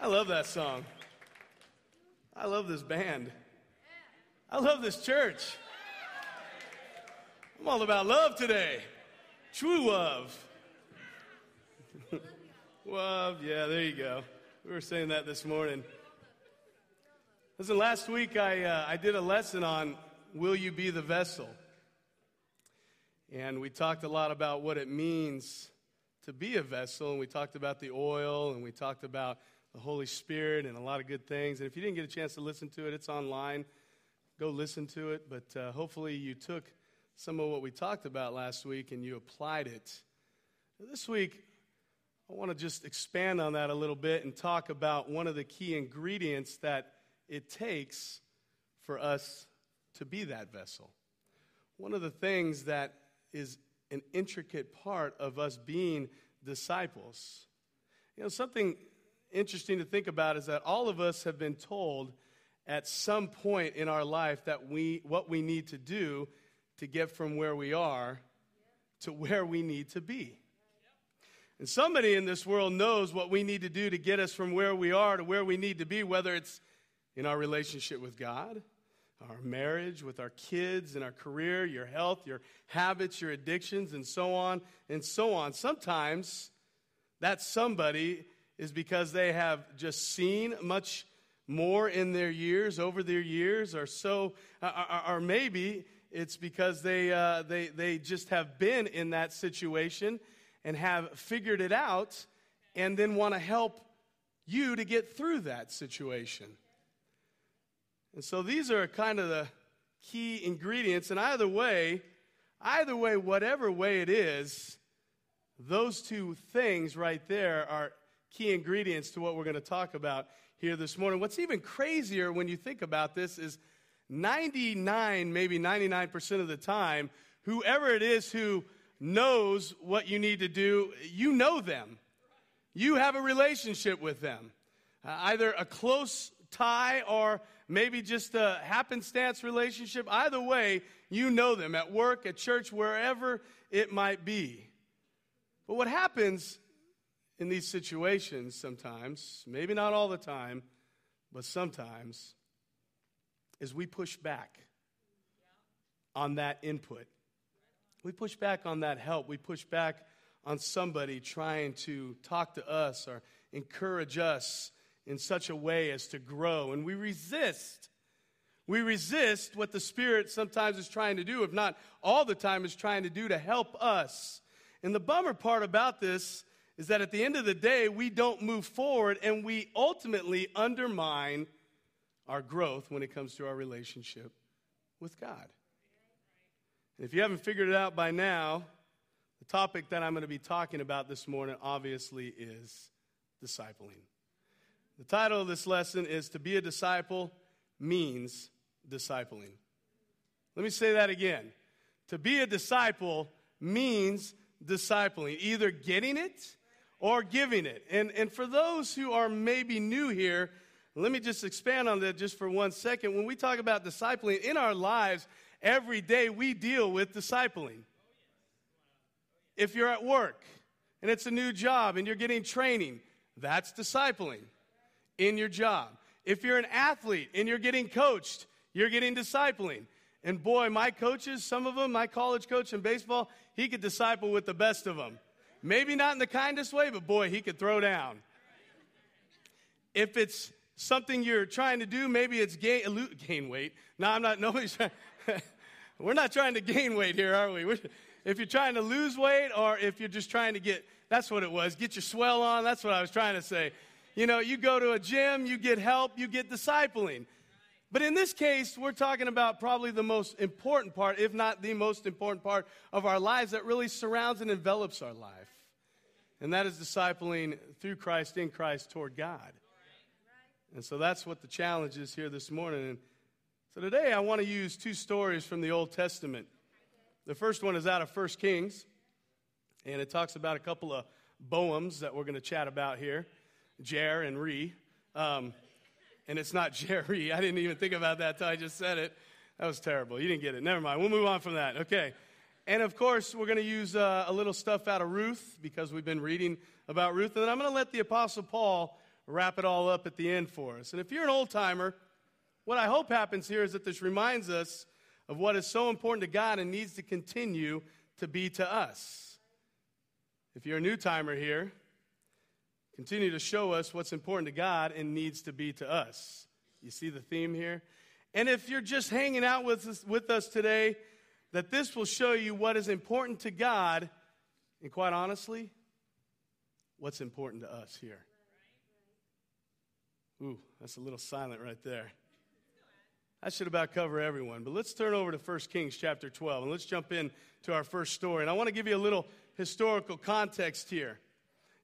I love that song. I love this band. I love this church. I'm all about love today. True love. love, yeah, there you go. We were saying that this morning. Listen, last week I, uh, I did a lesson on Will You Be the Vessel? And we talked a lot about what it means to be a vessel, and we talked about the oil, and we talked about the Holy Spirit, and a lot of good things. And if you didn't get a chance to listen to it, it's online. Go listen to it. But uh, hopefully, you took some of what we talked about last week and you applied it. This week, I want to just expand on that a little bit and talk about one of the key ingredients that it takes for us to be that vessel. One of the things that is an intricate part of us being disciples. You know, something interesting to think about is that all of us have been told at some point in our life that we what we need to do to get from where we are to where we need to be. And somebody in this world knows what we need to do to get us from where we are to where we need to be, whether it's in our relationship with God, our marriage, with our kids, and our career, your health, your habits, your addictions, and so on and so on. Sometimes that somebody is because they have just seen much more in their years, over their years, or so, uh, uh, uh, or, maybe it's because they, uh, they, they just have been in that situation and have figured it out and then want to help you to get through that situation. And so these are kind of the key ingredients. And either way, either way, whatever way it is, those two things right there are key ingredients to what we're going to talk about here this morning. What's even crazier when you think about this is 99, maybe 99% of the time, whoever it is who knows what you need to do, you know them. You have a relationship with them, uh, either a close tie or maybe just a happenstance relationship. Either way, you know them at work, at church, wherever it might be. But what happens in these situations sometimes, maybe not all the time, but sometimes, is we push back on that input. We push back on that help. We push back on somebody trying to talk to us or encourage us in such a way as to grow. And we resist. We resist what the Spirit sometimes is trying to do, if not all the time, is trying to do to help us. And the bummer part about this is that at the end of the day, we don't move forward and we ultimately undermine our growth when it comes to our relationship with God. And if you haven't figured it out by now, the topic that I'm going to be talking about this morning obviously is discipling. The title of this lesson is To Be a Disciple Means Discipling. Let me say that again. To be a disciple means discipling, either getting it or giving it. And, and for those who are maybe new here, let me just expand on that just for one second. When we talk about discipling in our lives, every day we deal with discipling. If you're at work and it's a new job and you're getting training, that's discipling in your job. If you're an athlete and you're getting coached, you're getting discipling. And boy, my coaches, some of them, my college coach in baseball, he could disciple with the best of them. Maybe not in the kindest way, but boy, he could throw down. If it's something you're trying to do, maybe it's gain, gain weight. No, I'm not, nobody's trying, we're not trying to gain weight here, are we? We're, if you're trying to lose weight or if you're just trying to get, that's what it was, get your swell on, that's what I was trying to say. You know, you go to a gym, you get help, you get discipling. But in this case, we're talking about probably the most important part, if not the most important part of our lives that really surrounds and envelops our life. And that is discipling through Christ, in Christ, toward God. And so that's what the challenge is here this morning. And so today I want to use two stories from the Old Testament. The first one is out of 1 Kings, and it talks about a couple of Boams that we're going to chat about here Jer and Ree. Um, and it's not Jerry. I didn't even think about that until I just said it. That was terrible. You didn't get it. Never mind. We'll move on from that. Okay. And of course, we're going to use uh, a little stuff out of Ruth because we've been reading about Ruth. And then I'm going to let the Apostle Paul wrap it all up at the end for us. And if you're an old timer, what I hope happens here is that this reminds us of what is so important to God and needs to continue to be to us. If you're a new timer here, continue to show us what's important to God and needs to be to us. You see the theme here? And if you're just hanging out with us, with us today, that this will show you what is important to God, and quite honestly, what's important to us here. Ooh, that's a little silent right there. That should about cover everyone. But let's turn over to 1 Kings chapter 12 and let's jump in to our first story. And I want to give you a little historical context here.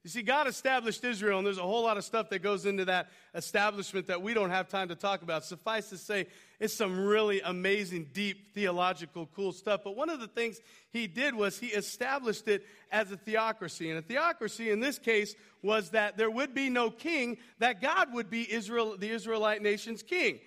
You see, God established Israel, and there's a whole lot of stuff that goes into that establishment that we don't have time to talk about. Suffice to say, it's some really amazing, deep, theological, cool stuff. But one of the things he did was he established it as a theocracy. And a theocracy in this case was that there would be no king, that God would be Israel, the Israelite nation's king.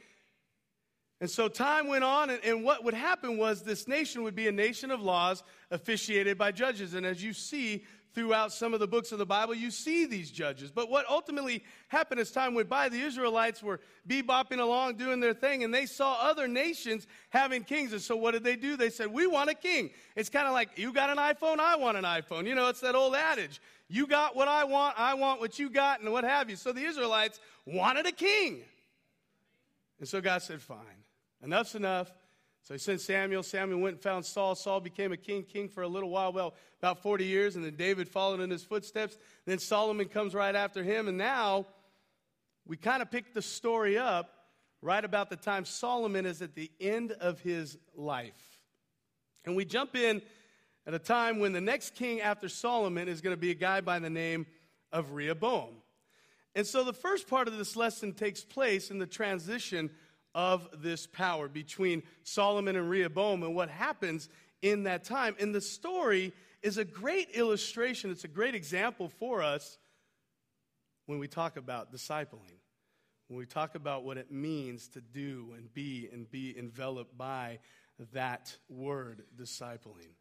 And so time went on, and, and, what would happen was this nation would be a nation of laws officiated by judges. And as you see throughout some of the books of the Bible, you see these judges. But what ultimately happened as time went by, the Israelites were bebopping along doing their thing, and they saw other nations having kings. And so what did they do? They said, We want a king. It's kind of like, You got an iPhone, I want an iPhone. You know, it's that old adage. You got what I want, I want what you got, and what have you. So the Israelites wanted a king. And so God said, Fine. Enough's enough. So he sent Samuel. Samuel went and found Saul. Saul became a king, king for a little while, well, about 40 years, and then David followed in his footsteps. Then Solomon comes right after him, and now we kind of pick the story up right about the time Solomon is at the end of his life. And we jump in at a time when the next king after Solomon is going to be a guy by the name of Rehoboam. And so the first part of this lesson takes place in the transition of this power between Solomon and Rehoboam and what happens in that time. And the story is a great illustration, it's a great example for us when we talk about discipling, when we talk about what it means to do and be and be enveloped by that word, discipling,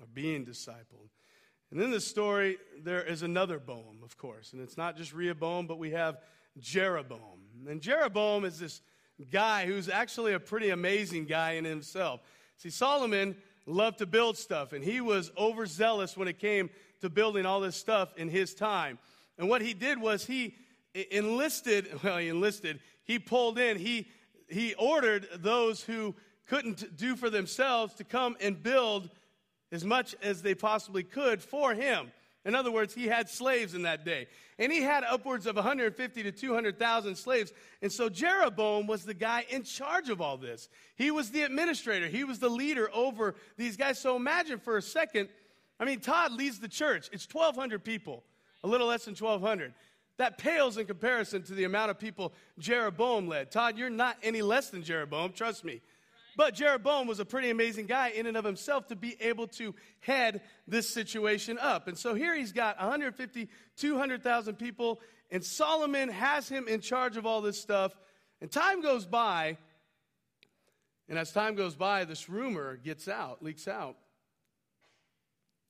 or being discipled. And in this story, there is another Boam, of course. And it's not just Rehoboam, but we have Jeroboam. And Jeroboam is this guy who's actually a pretty amazing guy in himself. See, Solomon loved to build stuff, and he was overzealous when it came to building all this stuff in his time. And what he did was he enlisted, well, he enlisted, he pulled in, he, he ordered those who couldn't do for themselves to come and build as much as they possibly could for him. In other words, he had slaves in that day. And he had upwards of 150 to 200,000 slaves. And so Jeroboam was the guy in charge of all this. He was the administrator, he was the leader over these guys. So imagine for a second, I mean, Todd leads the church. It's 1,200 people, a little less than 1,200. That pales in comparison to the amount of people Jeroboam led. Todd, you're not any less than Jeroboam, trust me. But Jeroboam was a pretty amazing guy in and of himself to be able to head this situation up. And so here he's got 150, 200,000 people, and Solomon has him in charge of all this stuff. And time goes by, and as time goes by, this rumor gets out, leaks out,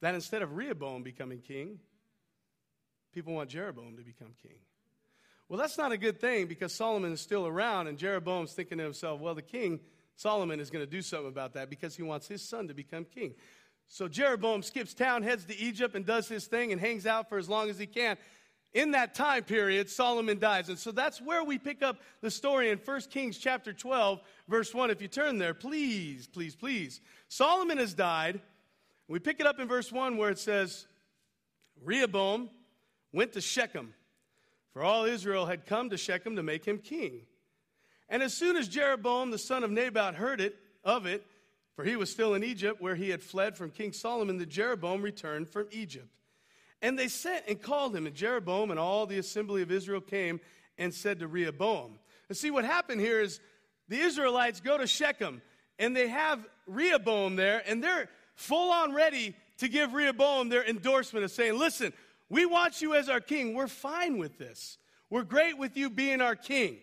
that instead of Rehoboam becoming king, people want Jeroboam to become king. Well, that's not a good thing because Solomon is still around, and Jeroboam's thinking to himself, well, the king Solomon is going to do something about that because he wants his son to become king. So Jeroboam skips town, heads to Egypt, and does his thing and hangs out for as long as he can. In that time period, Solomon dies. And so that's where we pick up the story in 1 Kings chapter 12, verse 1. If you turn there, please, please, please. Solomon has died. We pick it up in verse 1 where it says, Rehoboam went to Shechem, for all Israel had come to Shechem to make him king. And as soon as Jeroboam the son of Nebat heard it of it, for he was still in Egypt where he had fled from King Solomon, the Jeroboam returned from Egypt. And they sent and called him, and Jeroboam and all the assembly of Israel came and said to Rehoboam. And see what happened here is the Israelites go to Shechem and they have Rehoboam there, and they're full on ready to give Rehoboam their endorsement of saying, Listen, we want you as our king. We're fine with this. We're great with you being our king.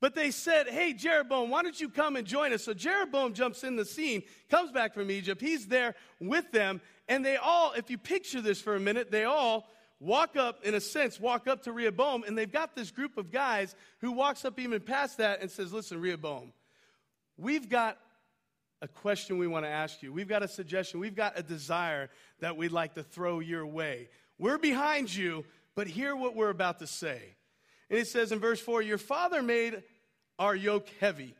But they said, Hey, Jeroboam, why don't you come and join us? So Jeroboam jumps in the scene, comes back from Egypt. He's there with them. And they all, if you picture this for a minute, they all walk up, in a sense, walk up to Rehoboam, and they've got this group of guys who walks up even past that and says, Listen, Rehoboam, we've got a question we want to ask you. We've got a suggestion. We've got a desire that we'd like to throw your way. We're behind you, but hear what we're about to say. And it says in verse 4 Your father made our yoke heavy.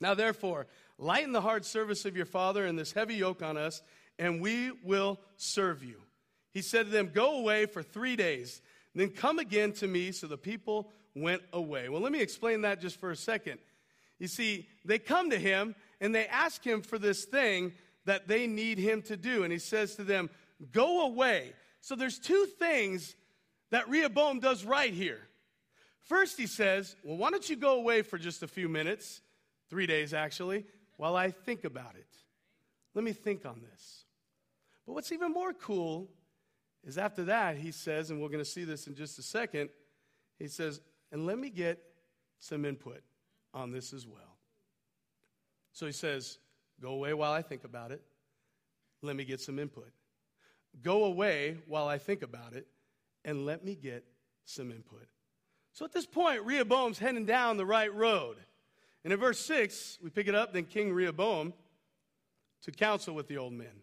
Now, therefore, lighten the hard service of your father and this heavy yoke on us, and we will serve you. He said to them, Go away for three days, then come again to me. So the people went away. Well, let me explain that just for a second. You see, they come to him and they ask him for this thing that they need him to do. And he says to them, Go away. So there's two things that Rehoboam does right here. First, he says, Well, why don't you go away for just a few minutes, three days actually, while I think about it? Let me think on this. But what's even more cool is after that, he says, and we're going to see this in just a second, he says, And let me get some input on this as well. So he says, Go away while I think about it. Let me get some input. Go away while I think about it, and let me get some input. So at this point, Rehoboam's heading down the right road. And in verse 6, we pick it up then King Rehoboam took counsel with the old men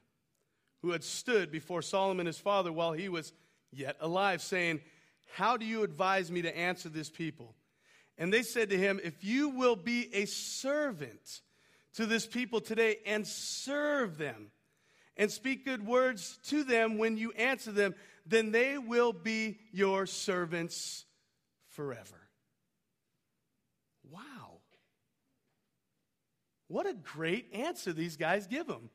who had stood before Solomon his father while he was yet alive, saying, How do you advise me to answer this people? And they said to him, If you will be a servant to this people today and serve them and speak good words to them when you answer them, then they will be your servants forever. Wow. What a great answer these guys give him.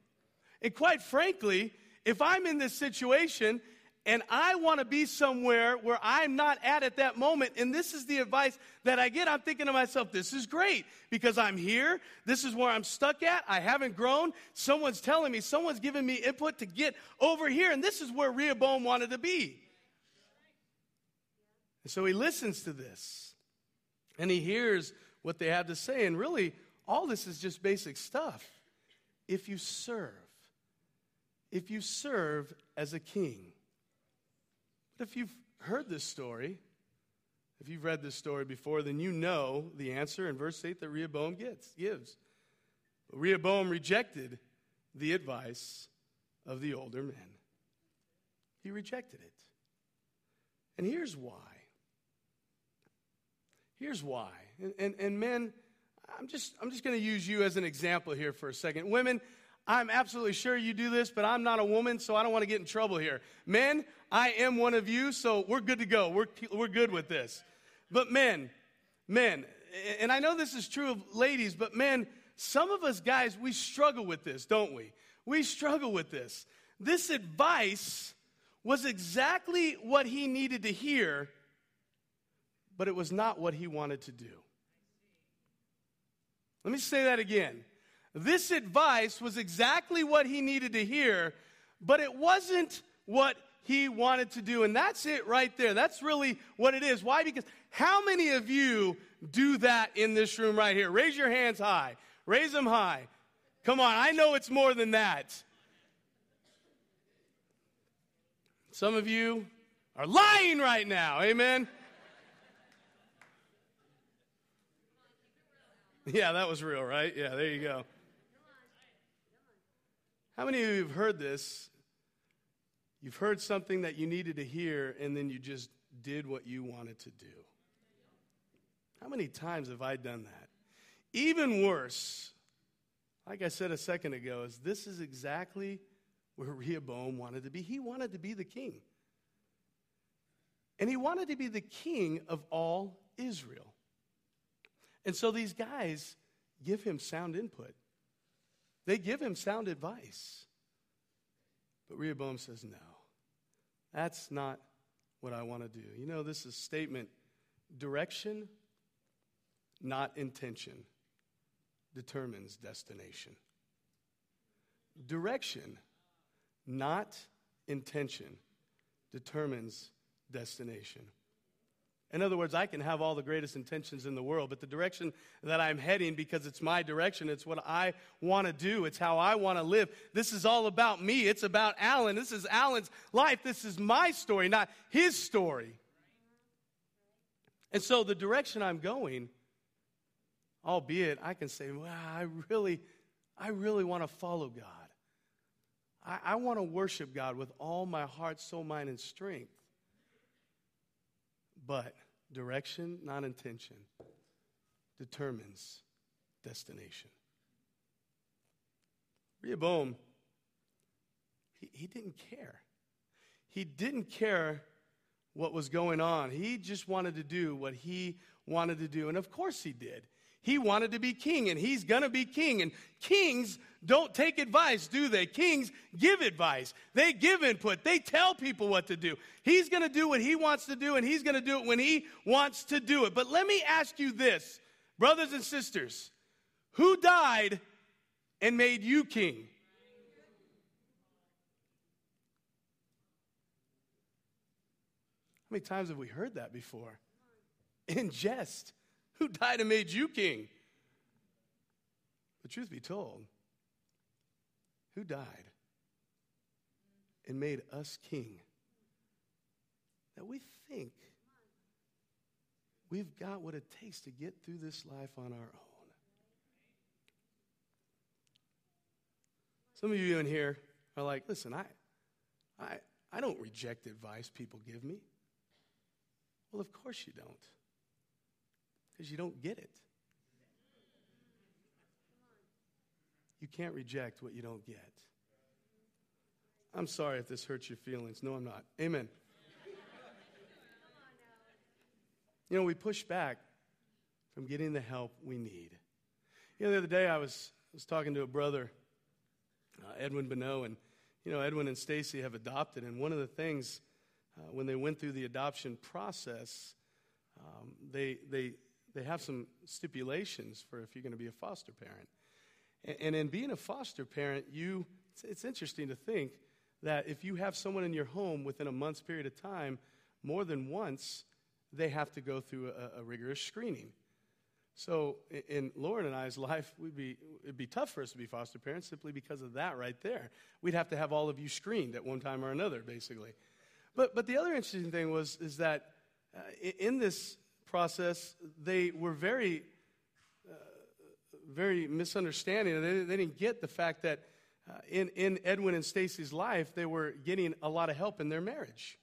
And quite frankly, if I'm in this situation and I want to be somewhere where I'm not at at that moment. And this is the advice that I get. I'm thinking to myself, this is great because I'm here. This is where I'm stuck at. I haven't grown. Someone's telling me, someone's giving me input to get over here. And this is where Rehoboam wanted to be. And so he listens to this and he hears what they have to say. And really, all this is just basic stuff. If you serve, if you serve as a king, but if you've heard this story, if you've read this story before, then you know the answer in verse 8 that Rehoboam gets, gives. Rehoboam rejected the advice of the older men. He rejected it. And here's why. Here's why. And, and, and men, I'm just, I'm just going to use you as an example here for a second. Women, I'm absolutely sure you do this, but I'm not a woman, so I don't want to get in trouble here. Men, I am one of you, so we're good to go. We're, we're good with this. But men, men, and I know this is true of ladies, but men, some of us guys, we struggle with this, don't we? We struggle with this. This advice was exactly what he needed to hear, but it was not what he wanted to do. Let me say that again. This advice was exactly what he needed to hear, but it wasn't what he wanted to do. And that's it right there. That's really what it is. Why? Because how many of you do that in this room right here? Raise your hands high. Raise them high. Come on, I know it's more than that. Some of you are lying right now. Amen. Yeah, that was real, right? Yeah, there you go. How many of you have heard this? You've heard something that you needed to hear, and then you just did what you wanted to do. How many times have I done that? Even worse, like I said a second ago, is this is exactly where Rehoboam wanted to be. He wanted to be the king. And he wanted to be the king of all Israel. And so these guys give him sound input. They give him sound advice. But Rehoboam says, no, that's not what I want to do. You know, this is statement direction, not intention, determines destination. Direction, not intention, determines destination. In other words, I can have all the greatest intentions in the world, but the direction that I'm heading, because it's my direction, it's what I want to do, it's how I want to live. This is all about me. It's about Allen. This is Allen's life. This is my story, not his story. And so the direction I'm going, albeit I can say, well, I really, I really want to follow God. I, I want to worship God with all my heart, soul, mind, and strength. But direction, not intention, determines destination. Rehoboam, he, he didn't care. He didn't care what was going on. He just wanted to do what he wanted to do. And of course he did. He wanted to be king, and he's going to be king. And kings don't take advice, do they? Kings give advice, they give input, they tell people what to do. He's going to do what he wants to do, and he's going to do it when he wants to do it. But let me ask you this, brothers and sisters who died and made you king? How many times have we heard that before? In jest. Who died and made you king? The truth be told, who died and made us king? That we think we've got what it takes to get through this life on our own. Some of you in here are like, listen, I, I, I don't reject advice people give me. Well, of course you don't because you don't get it. You can't reject what you don't get. I'm sorry if this hurts your feelings. No, I'm not. Amen. You know, we push back from getting the help we need. You know, the other day I was, was talking to a brother, uh, Edwin Bonneau, and, you know, Edwin and Stacy have adopted. And one of the things, uh, when they went through the adoption process, um, they, they they have some stipulations for if you're going to be a foster parent. And, in being a foster parent, you, it's, interesting to think that if you have someone in your home within a month's period of time, more than once, they have to go through a, a rigorous screening. So in Lauren and I's life, we'd be, it'd be tough for us to be foster parents simply because of that right there. We'd have to have all of you screened at one time or another, basically. But, but the other interesting thing was is that uh, in this process, they were very, very misunderstanding. They, they, didn't get the fact that uh, in, in Edwin and Stacy's life, they were getting a lot of help in their marriage.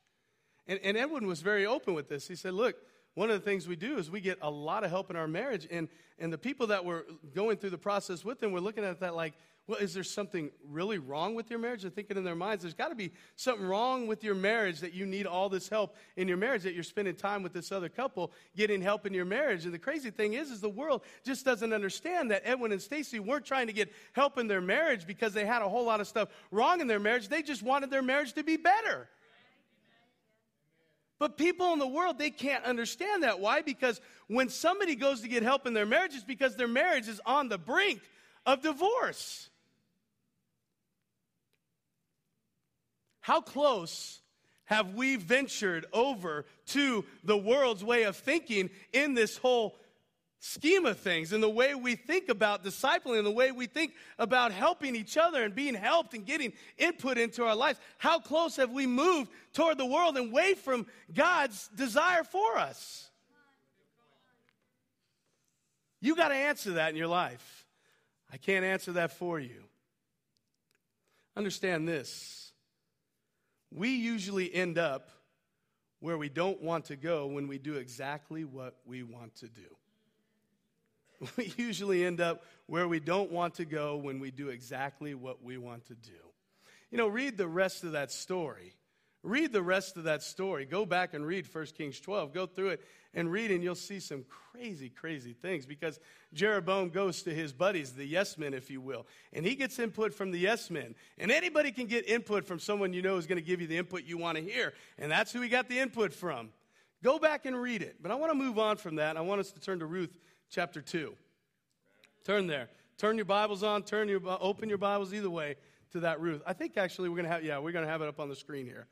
And, and Edwin was very open with this. He said, Look, one of the things we do is we get a lot of help in our marriage. And, and the people that were going through the process with them were looking at that like, well, is there something really wrong with your marriage? They're thinking in their minds, there's got to be something wrong with your marriage that you need all this help in your marriage, that you're spending time with this other couple getting help in your marriage. And the crazy thing is, is the world just doesn't understand that Edwin and Stacy weren't trying to get help in their marriage because they had a whole lot of stuff wrong in their marriage. They just wanted their marriage to be better. But people in the world, they can't understand that. Why? Because when somebody goes to get help in their marriage, it's because their marriage is on the brink of divorce. How close have we ventured over to the world's way of thinking in this whole scheme of things, in the way we think about discipling, in the way we think about helping each other and being helped and getting input into our lives? How close have we moved toward the world and away from God's desire for us? You got to answer that in your life. I can't answer that for you. Understand this we usually end up where we don't want to go when we do exactly what we want to do. We usually end up where we don't want to go when we do exactly what we want to do. You know, read the rest of that story. Read the rest of that story. Go back and read 1 Kings 12. Go through it and read, and you'll see some crazy, crazy things because Jeroboam goes to his buddies, the yes men, if you will, and he gets input from the yes men. And anybody can get input from someone you know is going to give you the input you want to hear, and that's who he got the input from. Go back and read it. But I want to move on from that. I want us to turn to Ruth chapter 2. Turn there. Turn your Bibles on, turn your, uh, open your Bibles either way to that Ruth. I think actually we're going to have, yeah, we're going to have it up on the screen here.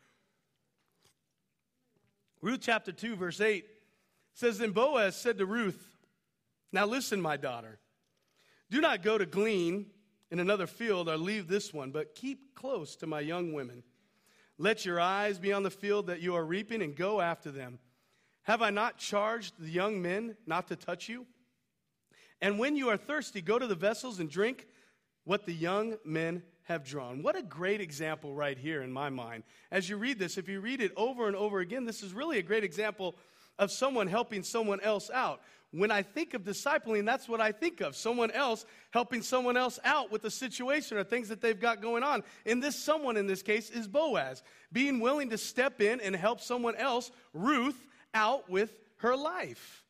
Ruth chapter 2, verse 8 says, Then Boaz said to Ruth, Now listen, my daughter, do not go to glean in another field or leave this one, but keep close to my young women. Let your eyes be on the field that you are reaping and go after them. Have I not charged the young men not to touch you? And when you are thirsty, go to the vessels and drink what the young men have drawn. What a great example right here in my mind. As you read this, if you read it over and over again, this is really a great example of someone helping someone else out. When I think of discipling, that's what I think of someone else helping someone else out with a situation or things that they've got going on. And this someone in this case is Boaz, being willing to step in and help someone else, Ruth, out with her life.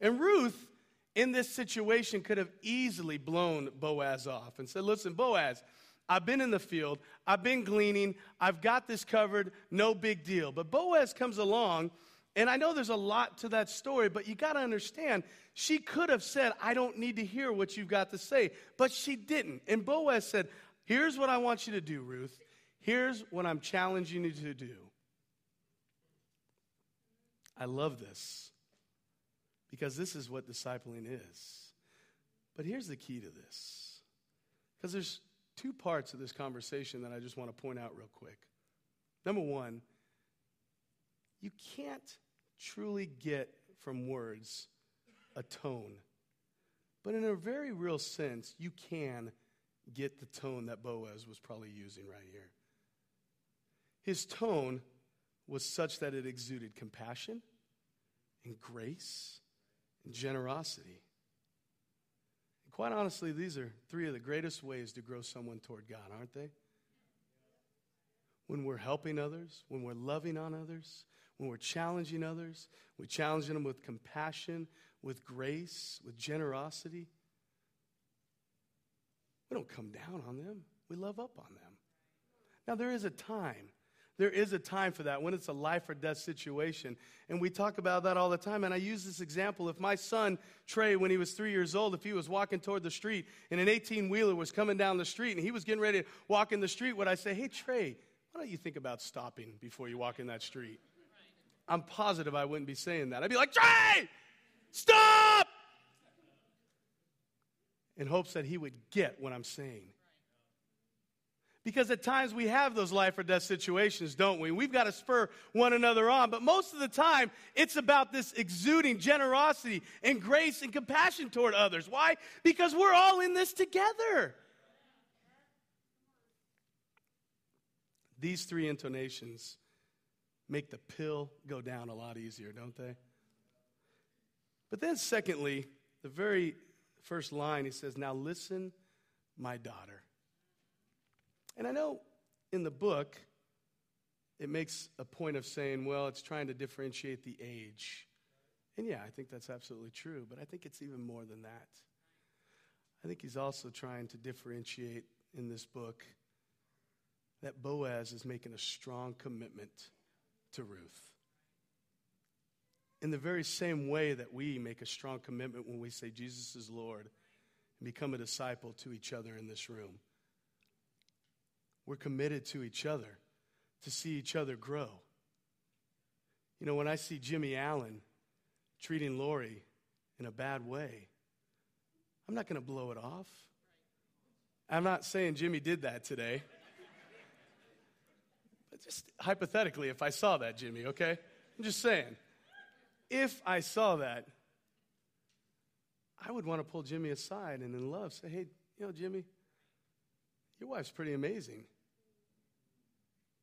And Ruth, in this situation, could have easily blown Boaz off and said, Listen, Boaz, I've been in the field, I've been gleaning, I've got this covered, no big deal. But Boaz comes along and I know there's a lot to that story, but you got to understand, she could have said, I don't need to hear what you've got to say, but she didn't. And Boaz said, Here's what I want you to do, Ruth. Here's what I'm challenging you to do. I love this because this is what discipling is. But here's the key to this because there's two parts of this conversation that I just want to point out real quick. Number one, you can't truly get from words a tone. But in a very real sense, you can get the tone that Boaz was probably using right here. His tone was such that it exuded compassion and grace and generosity. And quite honestly, these are three of the greatest ways to grow someone toward God, aren't they? When we're helping others, when we're loving on others, when we're challenging others, we're challenging them with compassion, with grace, with generosity. We don't come down on them, we love up on them. Now, there is a time. There is a time for that when it's a life or death situation. And we talk about that all the time. And I use this example. If my son, Trey, when he was three years old, if he was walking toward the street and an 18 wheeler was coming down the street and he was getting ready to walk in the street, would I say, Hey, Trey, why don't you think about stopping before you walk in that street? I'm positive I wouldn't be saying that. I'd be like, Trey, stop! In hopes that he would get what I'm saying. Because at times we have those life or death situations, don't we? We've got to spur one another on. But most of the time, it's about this exuding generosity and grace and compassion toward others. Why? Because we're all in this together. These three intonations make the pill go down a lot easier, don't they? But then, secondly, the very first line, he says, Now listen, my daughter. And I know in the book, it makes a point of saying, well, it's trying to differentiate the age. And yeah, I think that's absolutely true, but I think it's even more than that. I think he's also trying to differentiate in this book that Boaz is making a strong commitment to Ruth. In the very same way that we make a strong commitment when we say Jesus is Lord and become a disciple to each other in this room, we're committed to each other to see each other grow. You know, when I see Jimmy Allen treating Lori in a bad way, I'm not going to blow it off. I'm not saying Jimmy did that today just hypothetically, if I saw that, Jimmy, okay? I'm just saying. If I saw that, I would want to pull Jimmy aside and in love say, hey, you know, Jimmy, your wife's pretty amazing.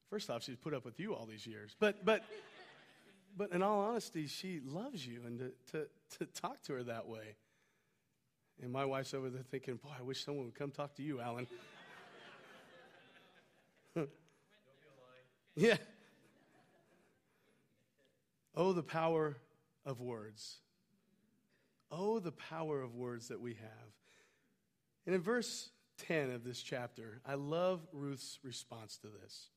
First off, she's put up with you all these years. But, but, but in all honesty, she loves you and to, to, to talk to her that way. And my wife's over there thinking, boy, I wish someone would come talk to you, Allen. Yeah. Oh, the power of words. Oh, the power of words that we have. And in verse 10 of this chapter, I love Ruth's response to this.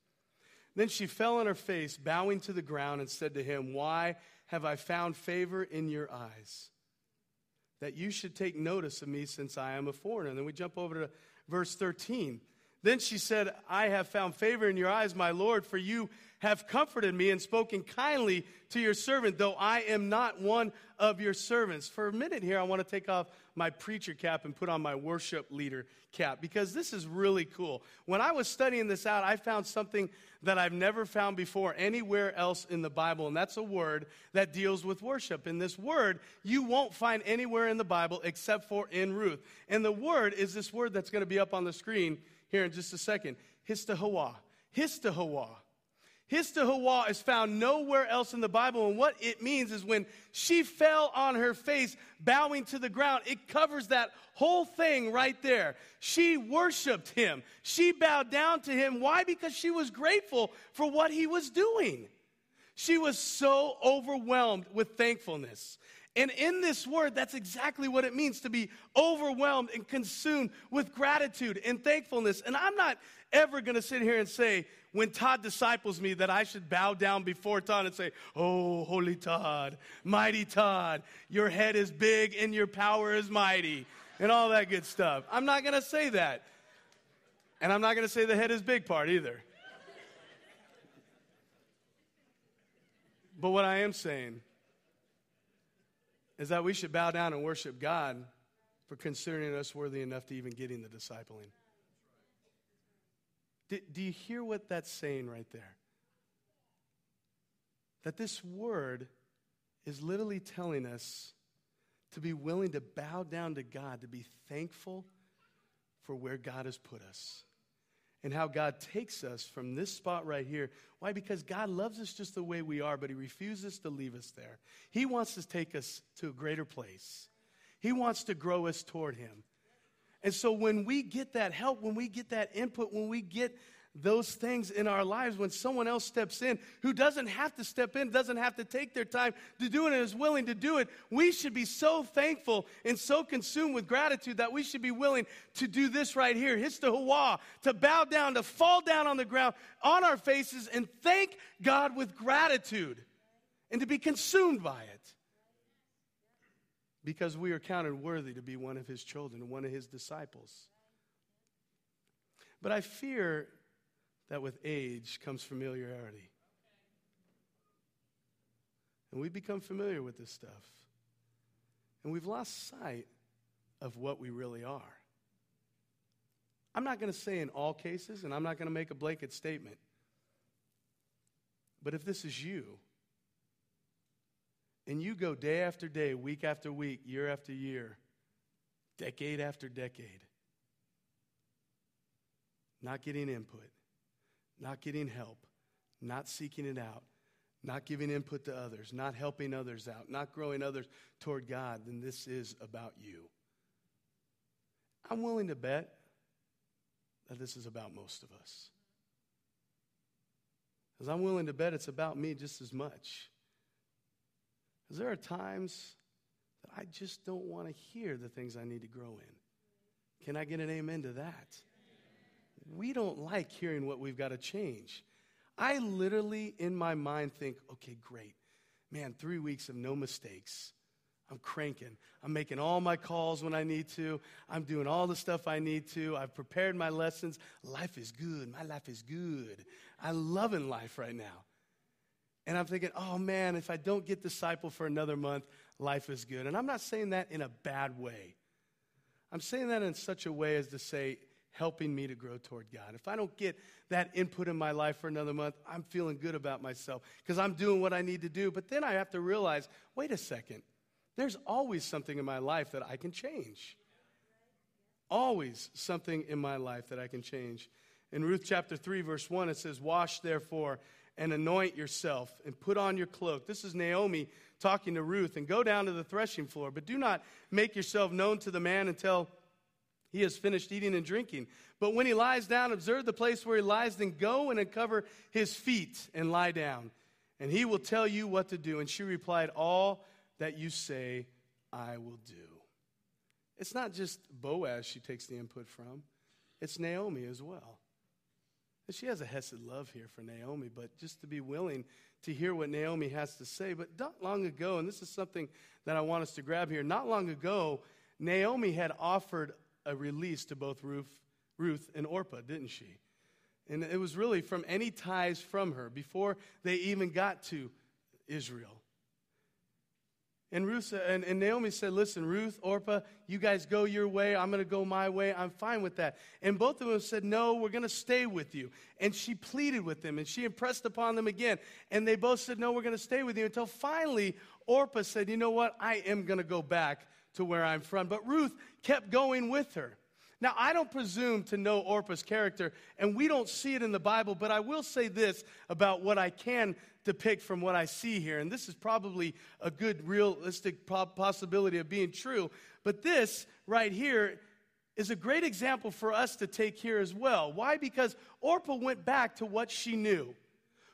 Then she fell on her face, bowing to the ground, and said to him, Why have I found favor in your eyes? That you should take notice of me since I am a foreigner. And then we jump over to verse 13. Then she said, I have found favor in your eyes, my Lord, for you have comforted me and spoken kindly to your servant, though I am not one of your servants. For a minute here, I want to take off my preacher cap and put on my worship leader cap because this is really cool. When I was studying this out, I found something that I've never found before anywhere else in the Bible, and that's a word that deals with worship. And this word you won't find anywhere in the Bible except for in Ruth. And the word is this word that's going to be up on the screen here in just a second. Histahawa. Histahawa. Histahawa is found nowhere else in the Bible. And what it means is when she fell on her face, bowing to the ground, it covers that whole thing right there. She worshiped him. She bowed down to him. Why? Because she was grateful for what he was doing. She was so overwhelmed with thankfulness. And in this word, that's exactly what it means to be overwhelmed and consumed with gratitude and thankfulness. And I'm not ever going to sit here and say, when Todd disciples me, that I should bow down before Todd and say, Oh, holy Todd, mighty Todd, your head is big and your power is mighty, and all that good stuff. I'm not going to say that. And I'm not going to say the head is big part either. But what I am saying is that we should bow down and worship God for considering us worthy enough to even getting the discipling. Do, do you hear what that's saying right there? That this word is literally telling us to be willing to bow down to God, to be thankful for where God has put us and how God takes us from this spot right here. Why? Because God loves us just the way we are, but He refuses to leave us there. He wants to take us to a greater place, He wants to grow us toward Him. And so when we get that help, when we get that input, when we get those things in our lives when someone else steps in who doesn't have to step in, doesn't have to take their time to do it, and is willing to do it, we should be so thankful and so consumed with gratitude that we should be willing to do this right here. Histahawa, to bow down, to fall down on the ground on our faces and thank God with gratitude and to be consumed by it. Because we are counted worthy to be one of his children, one of his disciples. But I fear that with age comes familiarity. And we become familiar with this stuff. And we've lost sight of what we really are. I'm not going to say in all cases, and I'm not going to make a blanket statement. But if this is you, and you go day after day, week after week, year after year, decade after decade, not getting input, not getting help, not seeking it out, not giving input to others, not helping others out, not growing others toward God, then this is about you. I'm willing to bet that this is about most of us. Because I'm willing to bet it's about me just as much. Because there are times that I just don't want to hear the things I need to grow in. Can I get an amen to that? We don't like hearing what we've got to change. I literally, in my mind, think, okay, great. Man, three weeks of no mistakes. I'm cranking. I'm making all my calls when I need to. I'm doing all the stuff I need to. I've prepared my lessons. Life is good. My life is good. I'm loving life right now. And I'm thinking, oh man, if I don't get disciple for another month, life is good. And I'm not saying that in a bad way. I'm saying that in such a way as to say, helping me to grow toward God. If I don't get that input in my life for another month, I'm feeling good about myself because I'm doing what I need to do. But then I have to realize wait a second, there's always something in my life that I can change. Always something in my life that I can change. In Ruth chapter 3, verse 1, it says, Wash therefore and anoint yourself and put on your cloak. This is Naomi talking to Ruth, and go down to the threshing floor, but do not make yourself known to the man until he has finished eating and drinking. But when he lies down, observe the place where he lies, then go and uncover his feet and lie down. And he will tell you what to do. And she replied, All that you say, I will do. It's not just Boaz she takes the input from, it's Naomi as well. And she has a hesed love here for Naomi, but just to be willing to hear what Naomi has to say. But not long ago, and this is something that I want us to grab here, not long ago, Naomi had offered a release to both Ruth, Ruth and Orpah, didn't she? And it was really from any ties from her before they even got to Israel. And, Ruth, and, and Naomi said, Listen, Ruth, Orpah, you guys go your way. I'm going to go my way. I'm fine with that. And both of them said, No, we're going to stay with you. And she pleaded with them and she impressed upon them again. And they both said, No, we're going to stay with you. Until finally, Orpah said, You know what? I am going to go back to where I'm from. But Ruth kept going with her. Now, I don't presume to know Orpah's character, and we don't see it in the Bible, but I will say this about what I can depict from what I see here. And this is probably a good, realistic possibility of being true. But this right here is a great example for us to take here as well. Why? Because Orpah went back to what she knew,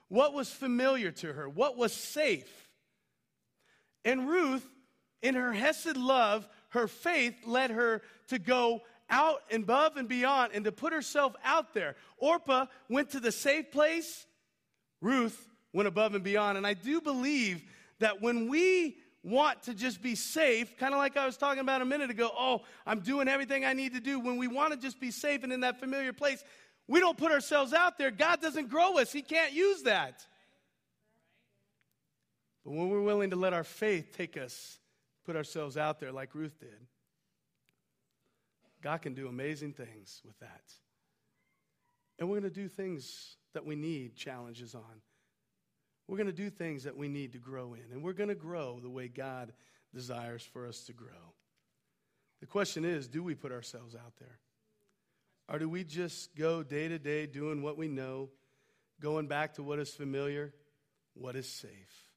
what was familiar to her, what was safe. And Ruth, in her Hesed love, her faith led her to go out and above and beyond and to put herself out there. Orpah went to the safe place, Ruth went above and beyond. And I do believe that when we want to just be safe, kind of like I was talking about a minute ago, oh, I'm doing everything I need to do. When we want to just be safe and in that familiar place, we don't put ourselves out there. God doesn't grow us, He can't use that. But when we're willing to let our faith take us, put ourselves out there like Ruth did, God can do amazing things with that. And we're going to do things that we need challenges on. We're going to do things that we need to grow in. And we're going to grow the way God desires for us to grow. The question is do we put ourselves out there? Or do we just go day to day doing what we know, going back to what is familiar, what is safe?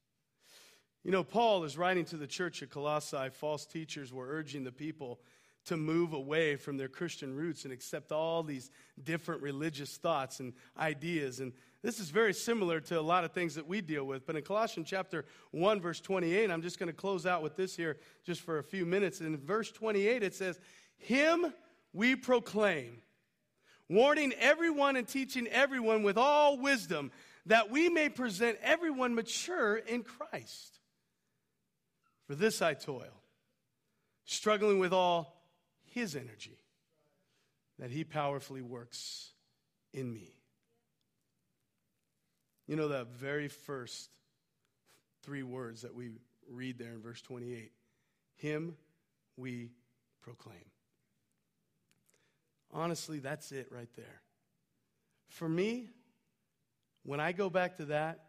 You know, Paul is writing to the church at Colossae. False teachers were urging the people to move away from their Christian roots and accept all these different religious thoughts and ideas. And this is very similar to a lot of things that we deal with. But in Colossians chapter 1, verse 28, I'm just going to close out with this here just for a few minutes. In verse 28, it says, Him we proclaim, warning everyone and teaching everyone with all wisdom, that we may present everyone mature in Christ. For this I toil, struggling with all his energy that He powerfully works in me. You know, the very first three words that we read there in verse 28 Him we proclaim. Honestly, that's it right there. For me, when I go back to that,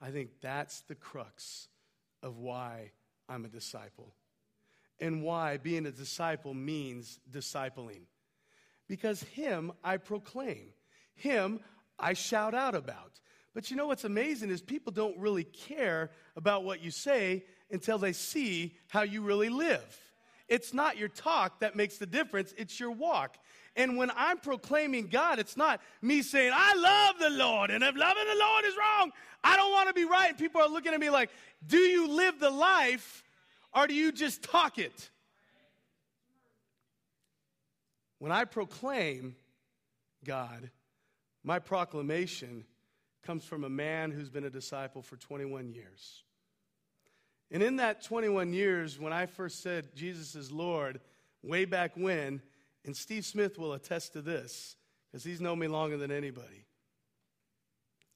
I think that's the crux of why I'm a disciple and why being a disciple means discipling. Because Him I proclaim, Him I shout out about. But you know what's amazing is people don't really care about what you say until they see how you really live. It's not your talk that makes the difference, it's your walk. And when I'm proclaiming God, it's not me saying, I love the Lord, and if loving the Lord is wrong, I don't want to be right. And people are looking at me like, Do you live the life or do you just talk it? When I proclaim God, my proclamation comes from a man who's been a disciple for 21 years. And in that 21 years, when I first said Jesus is Lord, way back when, and Steve Smith will attest to this, because he's known me longer than anybody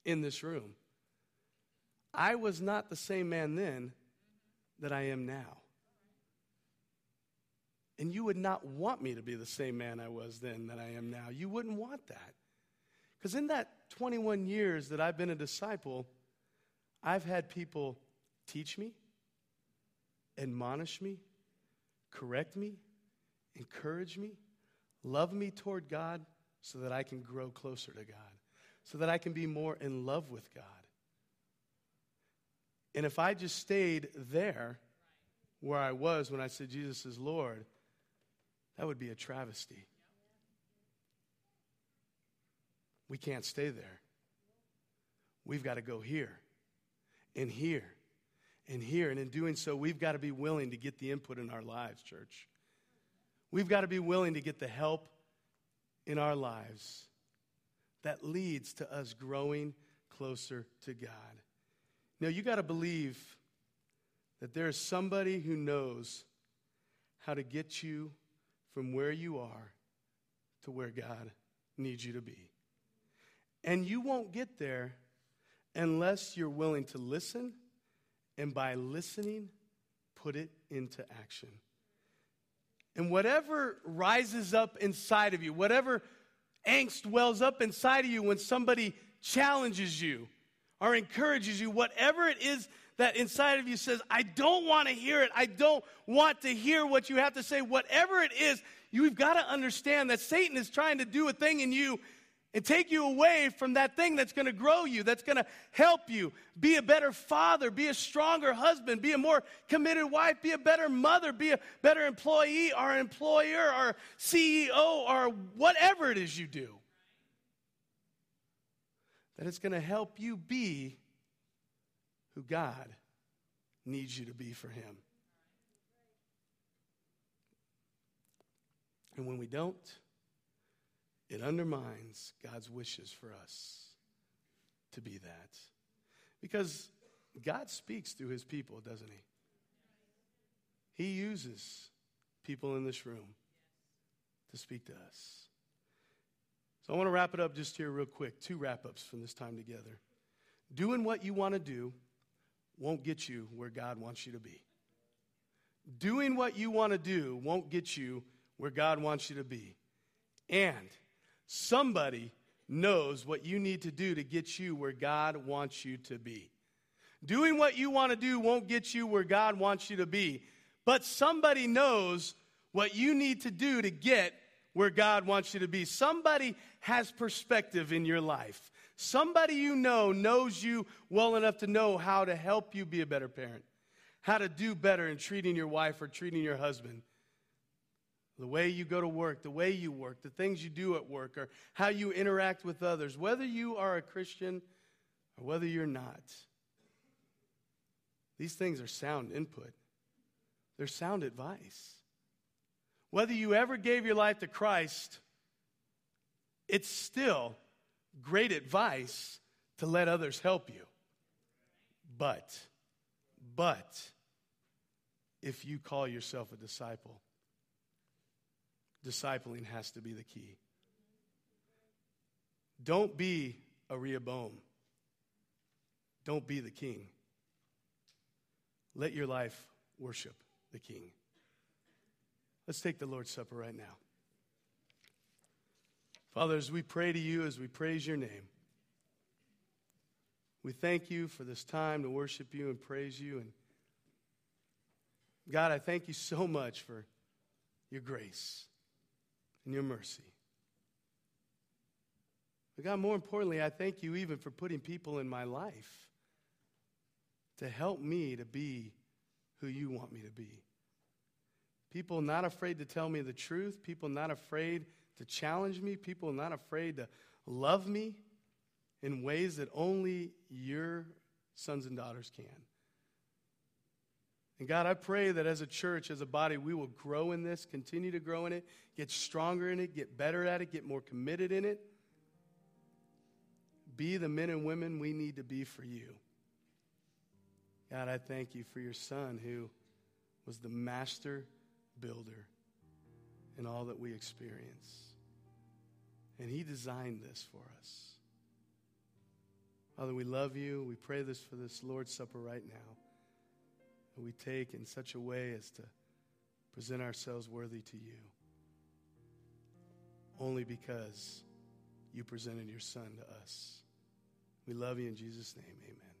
in this room. I was not the same man then that I am now. And you would not want me to be the same man I was then that I am now. You wouldn't want that. Because in that 21 years that I've been a disciple, I've had people teach me, admonish me, correct me, encourage me, love me toward God so that I can grow closer to God, so that I can be more in love with God. And if I just stayed there where I was when I said Jesus is Lord, that would be a travesty. We can't stay there. We've got to go here and here and here. And in doing so, we've got to be willing to get the input in our lives, church. We've got to be willing to get the help in our lives that leads to us growing closer to God. Now, you got to believe that there is somebody who knows how to get you from where you are to where God needs you to be. And you won't get there unless you're willing to listen, and by listening, put it into action. And whatever rises up inside of you, whatever angst wells up inside of you when somebody challenges you or encourages you, whatever it is that inside of you says, I don't want to hear it, I don't want to hear what you have to say, whatever it is, you've got to understand that Satan is trying to do a thing in you and take you away from that thing that's going to grow you, that's going to help you be a better father, be a stronger husband, be a more committed wife, be a better mother, be a better employee or employer or CEO or whatever it is you do. That it's going to help you be who God needs you to be for Him. And when we don't, it undermines God's wishes for us to be that. Because God speaks through his people, doesn't he? He uses people in this room to speak to us. So I want to wrap it up just here, real quick. Two wrap ups from this time together. Doing what you want to do won't get you where God wants you to be. Doing what you want to do won't get you where God wants you to be. And somebody knows what you need to do to get you where God wants you to be. Doing what you want to do won't get you where God wants you to be, but somebody knows what you need to do to get where God wants you to be. Somebody has perspective in your life. Somebody you know knows you well enough to know how to help you be a better parent, how to do better in treating your wife or treating your husband the way you go to work, the way you work, the things you do at work, or how you interact with others, whether you are a Christian or whether you're not. These things are sound input, they're sound advice. Whether you ever gave your life to Christ, it's still great advice to let others help you. But, but, if you call yourself a disciple, discipling has to be the key. Don't be a Rehoboam. Don't be the king. Let your life worship the king. Let's take the Lord's Supper right now. Father, as we pray to you, as we praise your name, we thank you for this time to worship you and praise you. And God, I thank you so much for your grace and your mercy. But God, more importantly, I thank you even for putting people in my life to help me to be who you want me to be. People not afraid to tell me the truth, people not afraid to challenge me, people not afraid to love me in ways that only your sons and daughters can. And God, I pray that as a church, as a body, we will grow in this, continue to grow in it, get stronger in it, get better at it, get more committed in it. Be the men and women we need to be for you. God, I thank you for your son who was the master builder in all that we experience. And he designed this for us. Father, we love you. We pray this for this Lord's Supper right now that we take in such a way as to present ourselves worthy to you. Only because you presented your Son to us. We love you in Jesus' name. Amen.